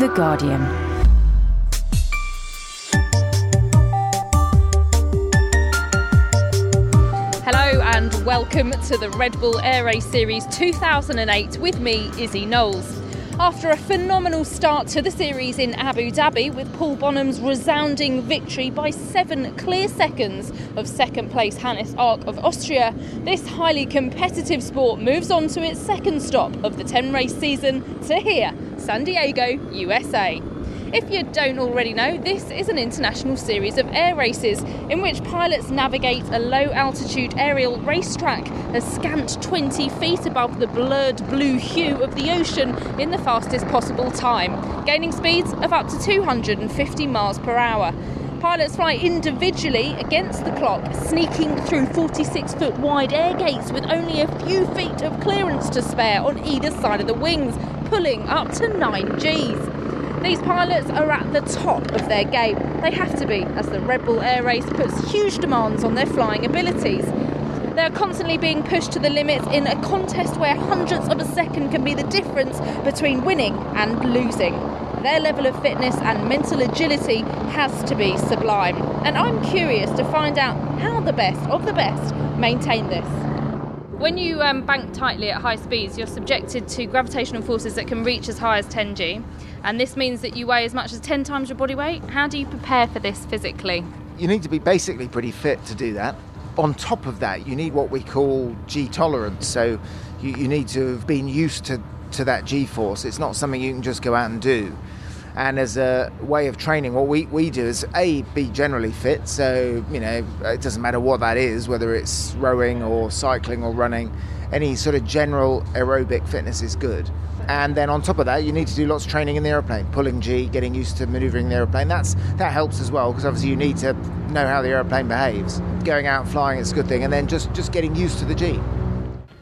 The Guardian. Hello and welcome to the Red Bull Air Race Series 2008 with me, Izzie Knolles. After a phenomenal start to the series in Abu Dhabi with Paul Bonhomme's resounding victory by seven clear seconds of second place Hannes Arch of Austria, this highly competitive sport moves on to its second stop of the 10 race season to here, San Diego, USA. If you don't already know, this is an international series of air races in which pilots navigate a low altitude aerial racetrack a scant 20 feet above the blurred blue hue of the ocean in the fastest possible time, gaining speeds of up to 250 miles per hour. Pilots fly individually against the clock, sneaking through 46 foot wide air gates with only a few feet of clearance to spare on either side of the wings, pulling up to 9 Gs. These pilots are at the top of their game. They have to be, as the Red Bull Air Race puts huge demands on their flying abilities. They're constantly being pushed to the limits in a contest where hundredths of a second can be the difference between winning and losing. Their level of fitness and mental agility has to be sublime. And I'm curious to find out how the best of the best maintain this. When you um, bank tightly at high speeds, you're subjected to gravitational forces that can reach as high as 10 g, and this means that you weigh as much as 10 times your body weight. How do you prepare for this physically? You need to be basically pretty fit to do that. On top of that, you need what we call G tolerance, so you, you need to have been used to, to that G force. It's not something you can just go out and do. And as a way of training, what we, we do is A, be generally fit. So, you know, it doesn't matter what that is, whether it's rowing or cycling or running, any sort of general aerobic fitness is good. And then on top of that, you need to do lots of training in the aeroplane, pulling G, getting used to maneuvering the aeroplane. That's that helps as well because obviously you need to know how the aeroplane behaves. Going out flying is a good thing, and then just just getting used to the G.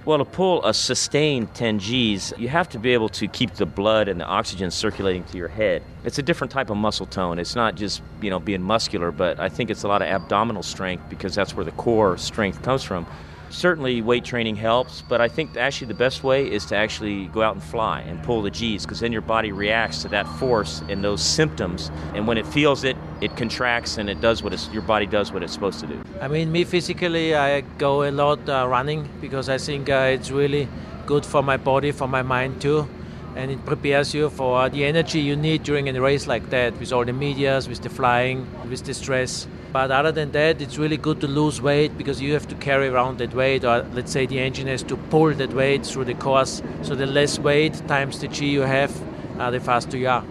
Well, to pull a sustained 10 Gs, you have to be able to keep the blood and the oxygen circulating to your head. It's a different type of muscle tone. It's not just, you know, being muscular, but I think it's a lot of abdominal strength because that's where the core strength comes from. Certainly, weight training helps, but I think actually the best way is to actually go out and fly and pull the G's because then your body reacts to that force and those symptoms. And when it feels it, it contracts and it does what your body does what it's supposed to do. I mean, me physically, I go a lot uh, running because I think uh, it's really good for my body, for my mind too. And it prepares you for the energy you need during a race like that with all the medias, with the flying, with the stress. But other than that, it's really good to lose weight because you have to carry around that weight, or let's say the engine has to pull that weight through the course. So the less weight times the G you have, uh, the faster you are.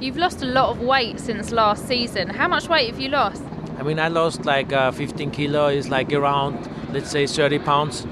You've lost a lot of weight since last season. How much weight have you lost? I mean, I lost like uh, 15 kilo, is like around, let's say, 30 pounds.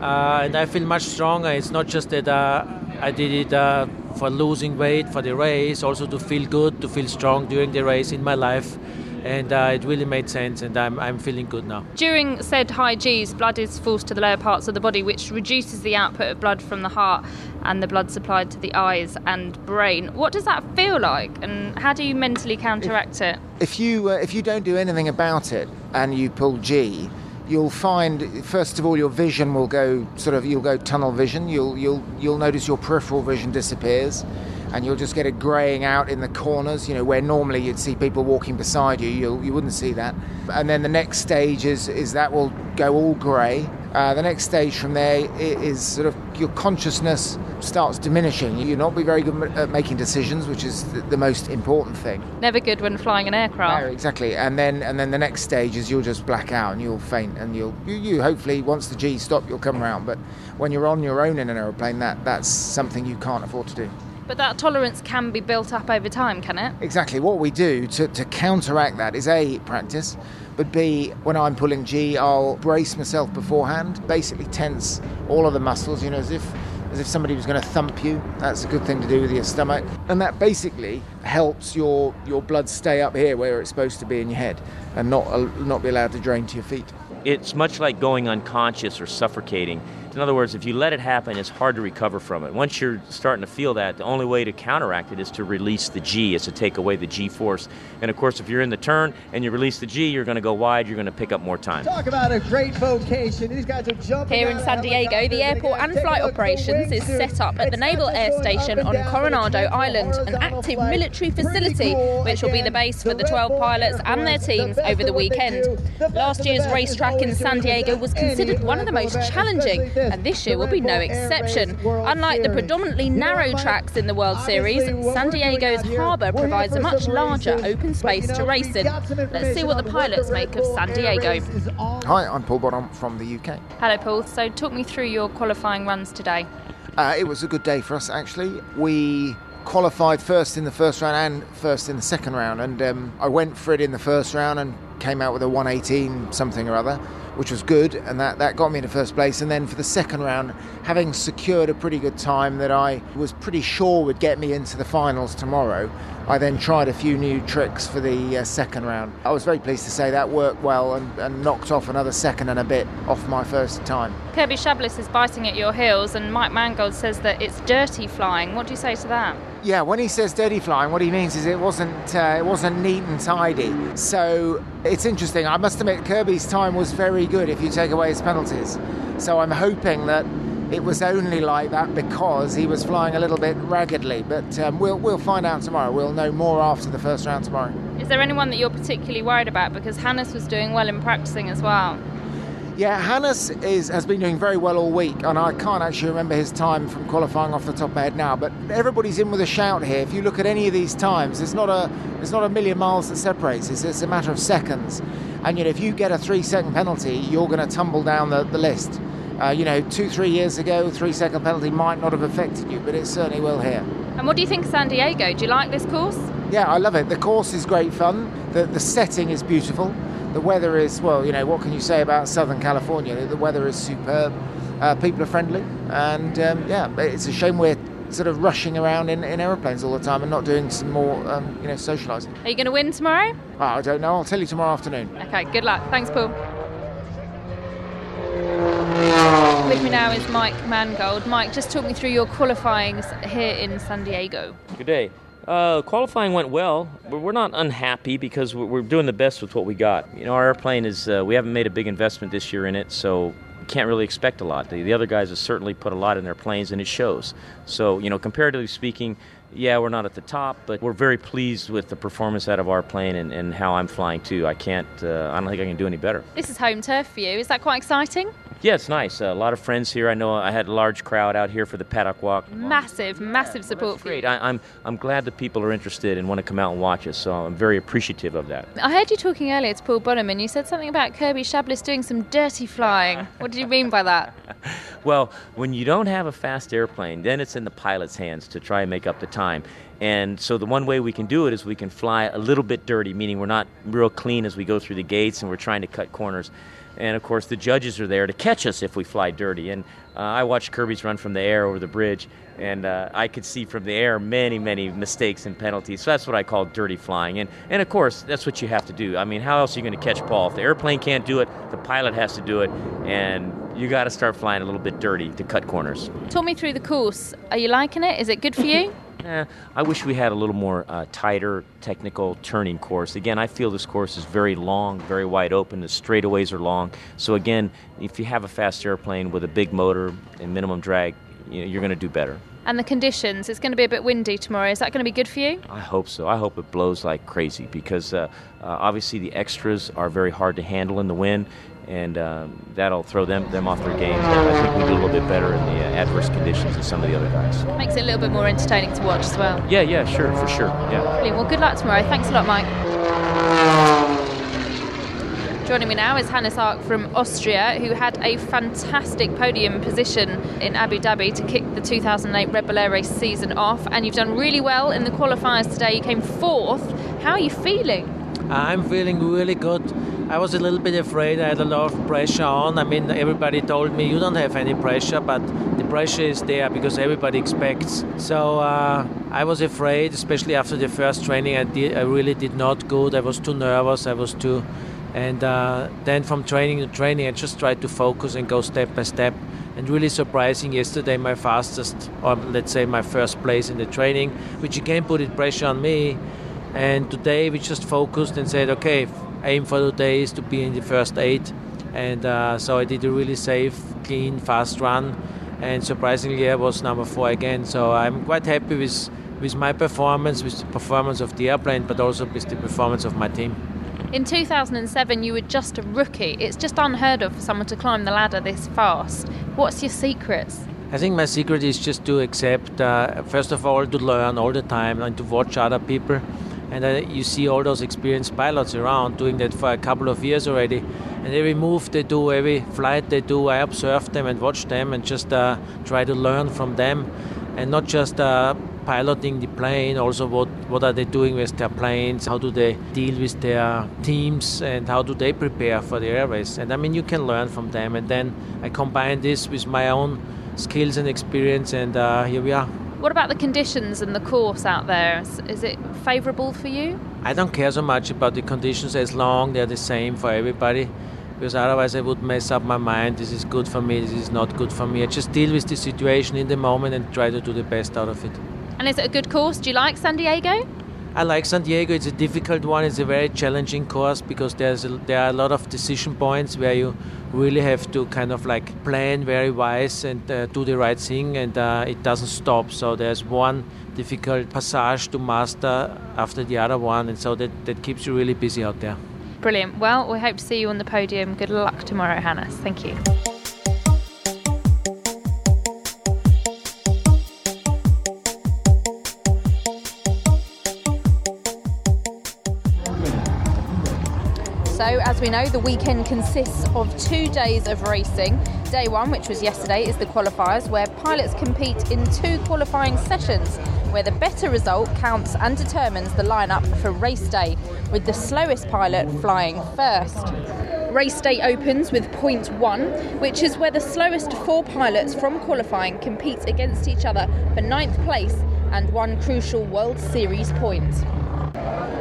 Uh, and I feel much stronger. It's not just that uh, I did it uh, for losing weight for the race, also to feel good, to feel strong during the race in my life and uh, it really made sense and I'm, I'm feeling good now. During said high Gs, blood is forced to the lower parts of the body, which reduces the output of blood from the heart and the blood supplied to the eyes and brain. What does that feel like, and how do you mentally counteract if, it? If you uh, if you don't do anything about it and you pull G, you'll find first of all your vision will go sort of you'll go tunnel vision. You'll you'll you'll notice your peripheral vision disappears and you'll just get it greying out in the corners, you know, where normally you'd see people walking beside you, you'll, you wouldn't see that. And then the next stage is, is that will go all grey. Uh, the next stage from there is sort of your consciousness starts diminishing. You'll not be very good at making decisions, which is the, the most important thing. Never good when flying an aircraft. No, exactly. And then and then the next stage is you'll just black out and you'll faint and you'll you, you hopefully once the G stop you'll come around. But when you're on your own in an aeroplane, that that's something you can't afford to do. But that tolerance can be built up over time, can it? Exactly. What we do to, to counteract that is A, practice, but B, when I'm pulling G, I'll brace myself beforehand, basically tense all of the muscles, you know, as if as if somebody was going to thump you. That's a good thing to do with your stomach. And that basically helps your, your blood stay up here where it's supposed to be in your head and not, uh, not be allowed to drain to your feet. It's much like going unconscious or suffocating In other words, if you let it happen, it's hard to recover from it. Once you're starting to feel that, the only way to counteract it is to release the G, is to take away the G force. And of course, if you're in the turn and you release the G, you're going to go wide, you're going to pick up more time. Talk about a great vocation. These guys are jumping. Here in San Diego, the airport and flight operations is set up at the Naval Air Station on Coronado Island, an active military facility which will be the base for the 12 pilots and their teams over the weekend. Last year's racetrack in San Diego was considered one of the most challenging, and this year will be no exception. Unlike the predominantly narrow tracks in the World Series, San Diego's harbour provides a much larger open space to race in. Let's see what the pilots make of San Diego. Hi, I'm Paul Bonhomme from the UK. Hello, Paul. So, talk me through your qualifying runs today. Uh, it was a good day for us, actually. We qualified first in the first round and first in the second round, and um, I went for it in the first round and came out with a 118 something or other which was good, and that, that got me in the first place. And then for the second round, having secured a pretty good time that I was pretty sure would get me into the finals tomorrow, I then tried a few new tricks for the uh, second round. I was very pleased to say that worked well and, and, knocked off another second and a bit off my first time. Kirby Chambliss is biting at your heels, and Mike Mangold says that it's dirty flying. What do you say to that? Yeah, when he says dirty flying, what he means is it wasn't uh, it wasn't neat and tidy. So it's interesting. I must admit, Kirby's time was very good if you take away his penalties. So I'm hoping that it was only like that because he was flying a little bit raggedly. But um, we'll we'll find out tomorrow. We'll know more after the first round tomorrow. Is there anyone that you're particularly worried about? Because Hannes was doing well in practicing as well. Yeah, Hannes is, has been doing very well all week, and I can't actually remember his time from qualifying off the top of my head now. But everybody's in with a shout here. If you look at any of these times, it's not a it's not a million miles that separates. It's, it's a matter of seconds. And you know, if you get a three-second penalty, you're going to tumble down the, the list. Uh, you know, two, three years ago, three-second penalty might not have affected you, but it certainly will here. And what do you think of San Diego? Do you like this course? Yeah, I love it. The course is great fun. The the setting is beautiful the weather is well you know what can you say about southern california? The weather is superb. Uh, people are friendly and um, yeah it's a shame we're sort of rushing around in, in aeroplanes all the time and not doing some more um, you know socializing. Are you going to win tomorrow? Oh, i don't know. I'll tell you tomorrow afternoon. Okay good luck. Thanks paul. With me now is Mike Mangold. Mike, just talk me through your qualifying here in San Diego. Good day. Uh, qualifying went well. We're not unhappy because we're doing the best with what we got. You know, our airplane is, uh, we haven't made a big investment this year in it, so can't really expect a lot. The, the other guys have certainly put a lot in their planes, and it shows. So, you know, comparatively speaking, yeah, we're not at the top, but we're very pleased with the performance out of our plane and, and how I'm flying too. I can't, uh, I don't think I can do any better. This is home turf for you. Is that quite exciting? Yeah, it's nice. Uh, a lot of friends here. I know I had a large crowd out here for the paddock walk. Massive, massive support well, great. you. I, am I'm, I'm glad that people are interested and want to come out and watch us. So I'm very appreciative of that. I heard you talking earlier to Paul Bonhomme, and you said something about Kirby Chambliss doing some dirty flying. What did you mean by that? well, when you don't have a fast airplane, then it's in the pilot's hands to try and make up the time. And so the one way we can do it is we can fly a little bit dirty, meaning we're not real clean as we go through the gates and we're trying to cut corners. And of course, the judges are there to catch us if we fly dirty. And uh, I watched Kirby's run from the air over the bridge, and uh, I could see from the air many, many mistakes and penalties. So that's what I call dirty flying. And, and of course, that's what you have to do. I mean, how else are you going to catch Paul? If the airplane can't do it, the pilot has to do it. And you got to start flying a little bit dirty to cut corners. Talk me through the course. Are you liking it? Is it good for you? Eh, I wish we had a little more uh, tighter technical turning course. Again, I feel this course is very long, very wide open. The straightaways are long. So again, if you have a fast airplane with a big motor and minimum drag, you know, you're going to do better. And the conditions, it's going to be a bit windy tomorrow. Is that going to be good for you? I hope so. I hope it blows like crazy because uh, uh, obviously the extras are very hard to handle in the wind and um, that'll throw them them off their game. I think we do a little bit better in the uh, adverse conditions than some of the other guys. Makes it a little bit more entertaining to watch as well. Yeah, yeah, sure, for sure. Yeah. Brilliant. Well, good luck tomorrow. Thanks a lot, Mike. Joining me now is Hannes Arch from Austria, who had a fantastic podium position in Abu Dhabi to kick the 2008 Red Bull Air Race season off. And you've done really well in the qualifiers today. You came fourth. How are you feeling? I'm feeling really good. I was a little bit afraid. I had a lot of pressure on. I mean, everybody told me you don't have any pressure, but the pressure is there because everybody expects. So uh, I was afraid, especially after the first training. I did. I really did not good. I was too nervous. I was too And uh, then from training to training, I just tried to focus and go step by step. And really surprising, yesterday my fastest, or let's say my first place in the training, which again put it pressure on me. And today we just focused and said, okay, aim for today is to be in the first eight. And uh, so I did a really safe, clean, fast run. And surprisingly, I was number four again. So I'm quite happy with, with my performance, with the performance of the airplane, but also with the performance of my team. In 2007, you were just a rookie. It's just unheard of for someone to climb the ladder this fast. What's your secrets? I think my secret is just to accept, uh, first of all, to learn all the time and to watch other people. And uh, you see all those experienced pilots around doing that for a couple of years already. And every move they do, every flight they do, I observe them and watch them and just uh, try to learn from them. And not just uh, piloting the plane, also what, what are they doing with their planes, how do they deal with their teams, and how do they prepare for the air race. And I mean, you can learn from them. And then I combine this with my own skills and experience, and uh, here we are. What about the conditions and the course out there? Is, is it favourable for you? I don't care so much about the conditions as long they're the same for everybody because otherwise I would mess up my mind. This is good for me, this is not good for me. I just deal with the situation in the moment and try to do the best out of it. And is it a good course? Do you like San Diego? I like San Diego. It's a difficult one. It's a very challenging course because there's a, there are a lot of decision points where you really have to kind of like plan very wise and uh, do the right thing, and uh, it doesn't stop. So there's one difficult passage to master after the other one, and so that, that keeps you really busy out there. Brilliant. Well, we hope to see you on the podium. Good luck tomorrow, Hannes. Thank you. So, as we know, the weekend consists of two days of racing. Day one, which was yesterday, is the qualifiers, where pilots compete in two qualifying sessions, where the better result counts and determines the lineup for race day, with the slowest pilot flying first. Race day opens with point one, which is where the slowest four pilots from qualifying compete against each other for ninth place and one crucial World Series point.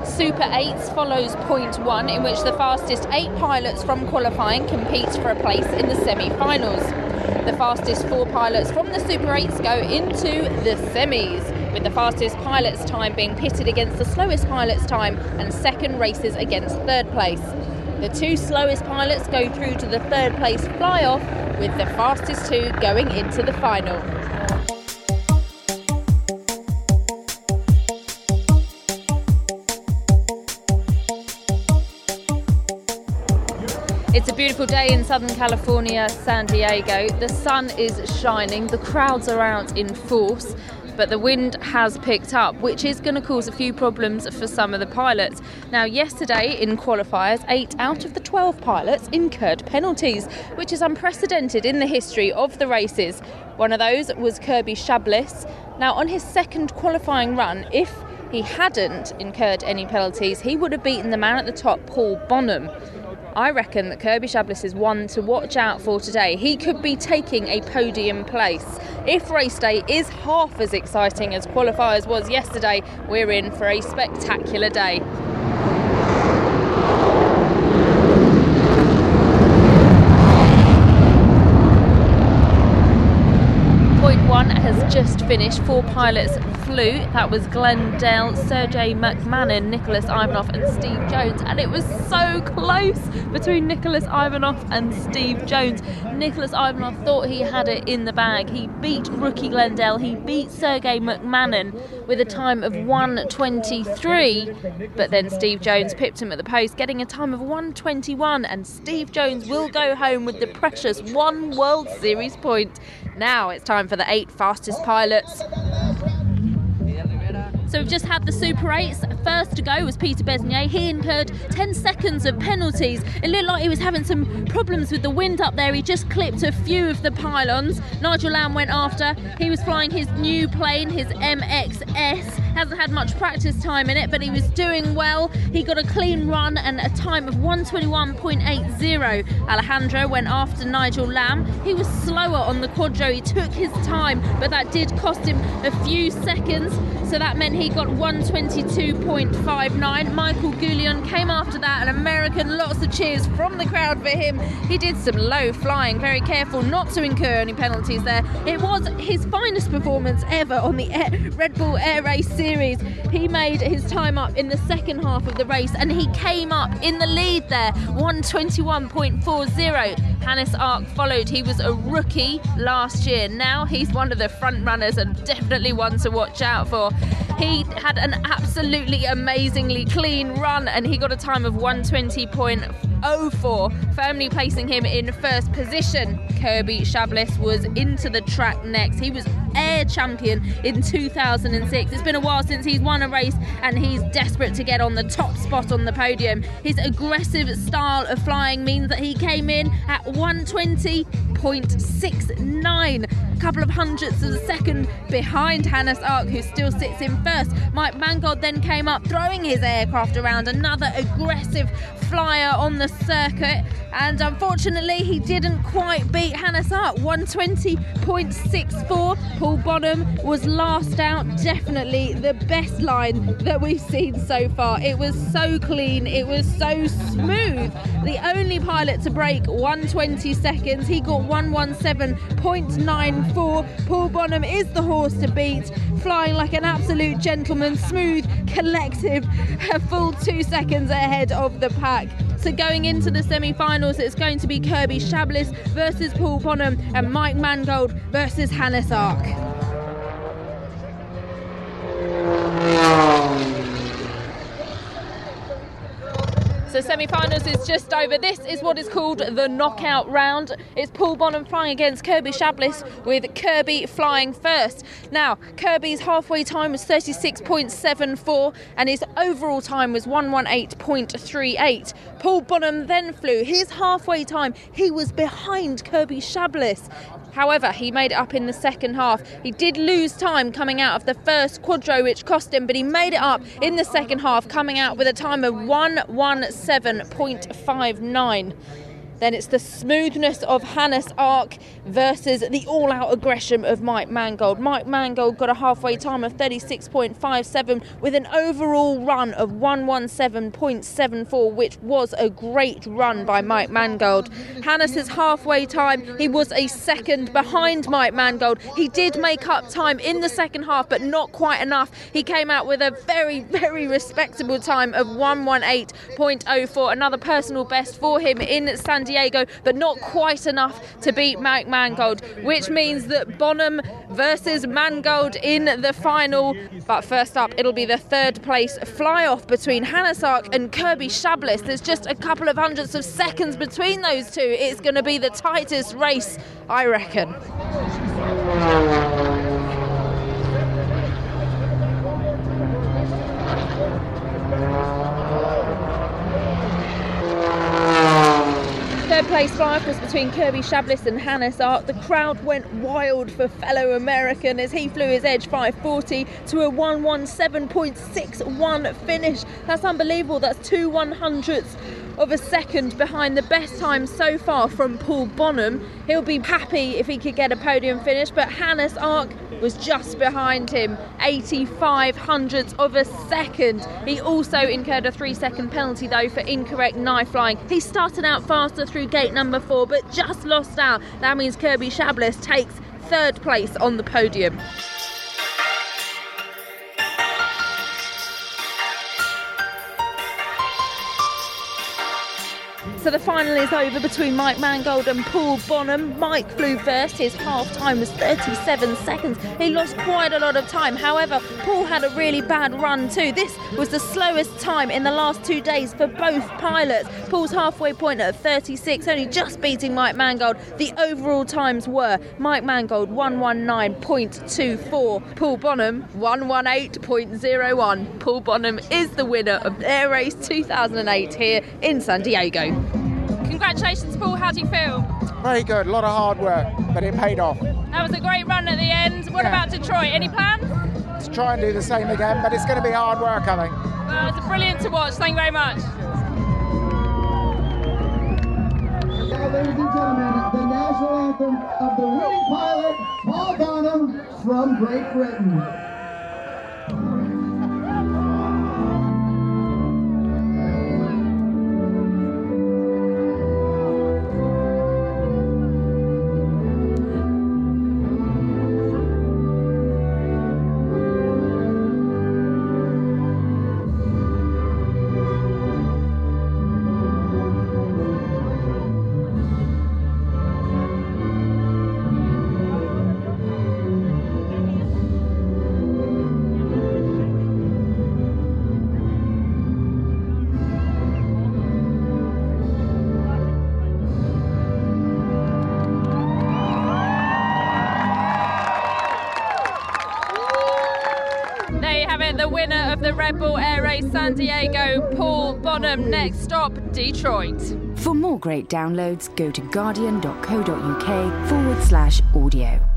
Super 8s follows point one, in which the fastest eight pilots from qualifying compete for a place in the semi finals. The fastest four pilots from the Super 8s go into the semis, with the fastest pilot's time being pitted against the slowest pilot's time and second races against third place. The two slowest pilots go through to the third place fly off, with the fastest two going into the final. Beautiful day in Southern California, San Diego. The sun is shining, the crowds are out in force, but the wind has picked up, which is going to cause a few problems for some of the pilots. Now, yesterday in qualifiers, eight out of the 12 pilots incurred penalties, which is unprecedented in the history of the races. One of those was Kirby Chambliss. Now, on his second qualifying run, if he hadn't incurred any penalties, he would have beaten the man at the top, Paul Bonhomme. I reckon that Kirby Chambliss is one to watch out for today. He could be taking a podium place. If race day is half as exciting as qualifiers was yesterday, we're in for a spectacular day. Point one has just finished. Four pilots flew. That was Glen Dell, Sergey Rakhmanin, Nicolas Ivanoff, and Steve Jones. And it was so close between Nicolas Ivanoff and Steve Jones. Nicolas Ivanoff thought he had it in the bag. He beat rookie Glen Dell. He beat Sergey Rakhmanin with a time of 123. But then Steve Jones pipped him at the post, getting a time of 121. And Steve Jones will go home with the precious one World Series point. Now it's time for the eight fastest pilots. So we've just had the Super 8s. First to go was Péter Besenyei. He incurred 10 seconds of penalties. It looked like he was having some problems with the wind up there. He just clipped a few of the pylons. Nigel Lamb went after. He was flying his new plane, his MXS. Hasn't had much practice time in it, but he was doing well. He got a clean run and a time of 121.80. Alejandro went after Nigel Lamb. He was slower on the quadro. He took his time, but that did cost him a few seconds. So that meant he got 122.59. Michael Goulian came after that, an American, lots of cheers from the crowd for him. He did some low flying, very careful not to incur any penalties there. It was his finest performance ever on the Red Bull Air Race Series. He made his time up in the second half of the race and he came up in the lead there, 121.40. Hannes Arch followed. He was a rookie last year. Now he's one of the front runners and definitely one to watch out for. He had an absolutely amazingly clean run and he got a time of 120.04, firmly placing him in first position. Kirby Chambliss was into the track next. He was air champion in 2006. It's been a while since he's won a race and he's desperate to get on the top spot on the podium. His aggressive style of flying means that he came in at 120.69, a couple of hundredths of a second behind Hannes Arch, who still sits in first. Mike Mangold then came up, throwing his aircraft around, another aggressive flyer on the circuit, and unfortunately, he didn't quite beat Hannes Arch. 120.64. Paul Bonhomme was last out. Definitely the best line that we've seen so far. It was so clean, it was so smooth. The only pilot to break 120 seconds. He got 117.94. Paul Bonhomme is the horse to beat, flying like an absolute gentleman, smooth, collective, a full two seconds ahead of the pack. So going into the semi-finals, it's going to be Kirby Chambliss versus Paul Bonhomme and Mike Mangold versus Hannes Arch. So semi-finals is just over. This is what is called the knockout round. It's Paul Bonhomme flying against Kirby Chambliss with Kirby flying first. Now, Kirby's halfway time was 36.74 and his overall time was 118.38. Paul Bonhomme then flew. His halfway time, he was behind Kirby Chambliss. However, he made it up in the second half. He did lose time coming out of the first quadro, which cost him, but he made it up in the second half, coming out with a time of 117.59. Then it's the smoothness of Hannes Arch versus the all out aggression of Mike Mangold. Mike Mangold got a halfway time of 36.57 with an overall run of 117.74, which was a great run by Mike Mangold. Hannes's halfway time, he was a second behind Mike Mangold. He did make up time in the second half, but not quite enough. He came out with a very, very respectable time of 118.04, another personal best for him in San Diego, but not quite enough to beat Mike Mangold, which means that Bonhomme versus Mangold in the final. But first up, it'll be the third place fly off between Hannes Arch and Kirby Chambliss. There's just a couple of hundredths of seconds between those two. It's going to be the tightest race, I reckon. Place fly-off was between Kirby Chambliss and Hannes Arch. The crowd went wild for fellow American as he flew his Edge 540 to a 117.61 finish. That's unbelievable. That's two one hundredths of a second behind the best time so far from Paul Bonhomme. He'll be happy if he could get a podium finish, but Hannes Arch was just behind him, 85 hundredths of a second. He also incurred a three second penalty though for incorrect knife flying. He started out faster through gate number four, but just lost out. That means Kirby Chambliss takes third place on the podium. So the final is over between Mike Mangold and Paul Bonhomme. Mike flew first. His half time was 37 seconds. He lost quite a lot of time. However, Paul had a really bad run too. This was the slowest time in the last two days for both pilots. Paul's halfway point at 36, only just beating Mike Mangold. The overall times were Mike Mangold 119.24, Paul Bonhomme 118.01. Paul Bonhomme is the winner of Air Race 2008 here in San Diego. Congratulations, Paul. How do you feel? Very good. A lot of hard work, but it paid off. That was a great run at the end. What Yeah. about Detroit? Any plans? Let's try and do the same again, but it's going to be hard work, I think. Well, it's brilliant to watch. Thank you very much. Now, ladies and gentlemen, the national anthem of the winning pilot, Paul Bonhomme from Great Britain. The Red Bull Air Race San Diego, Paul Bonhomme. Next stop, Detroit. For more great downloads, go to guardian.co.uk forward slash audio.